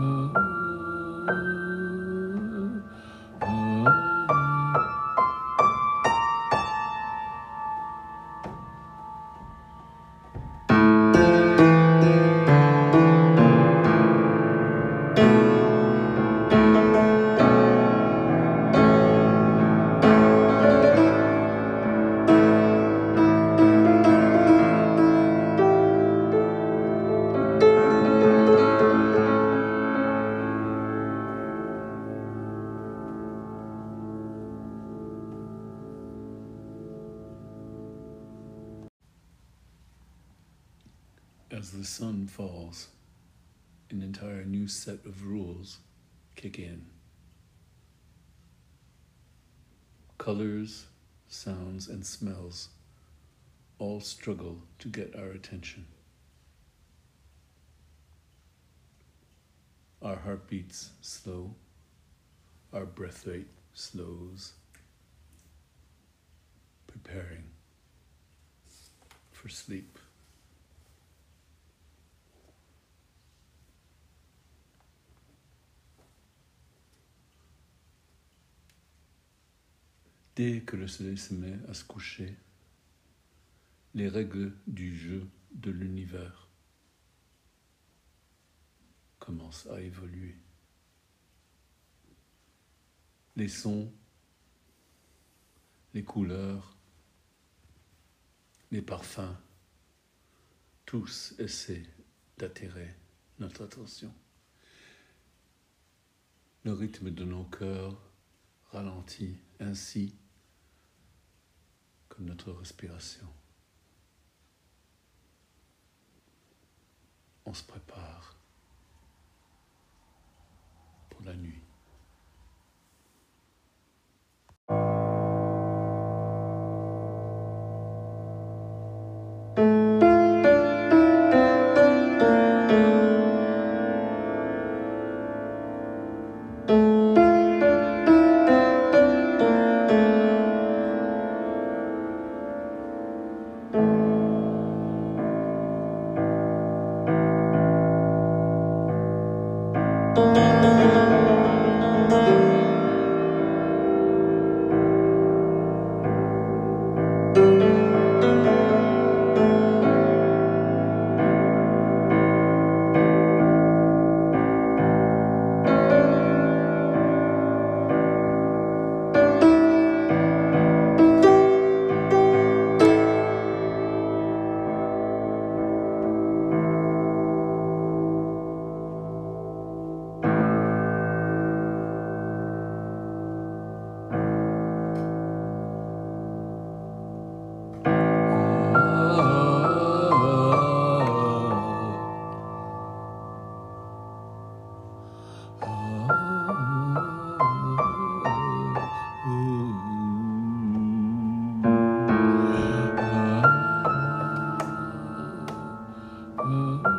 mm as the sun falls, an entire new set of rules kick in. Colors, sounds, and smells all struggle to get our attention. Our heartbeats slow, our breath rate slows, preparing for sleep. Dès que le soleil se met à se coucher, les règles du jeu de l'univers commencent à évoluer. Les sons, les couleurs, les parfums, tous essaient d'attirer notre attention. Le rythme de nos cœurs ralentit ainsi notre respiration. On se prépare pour la nuit. 嗯。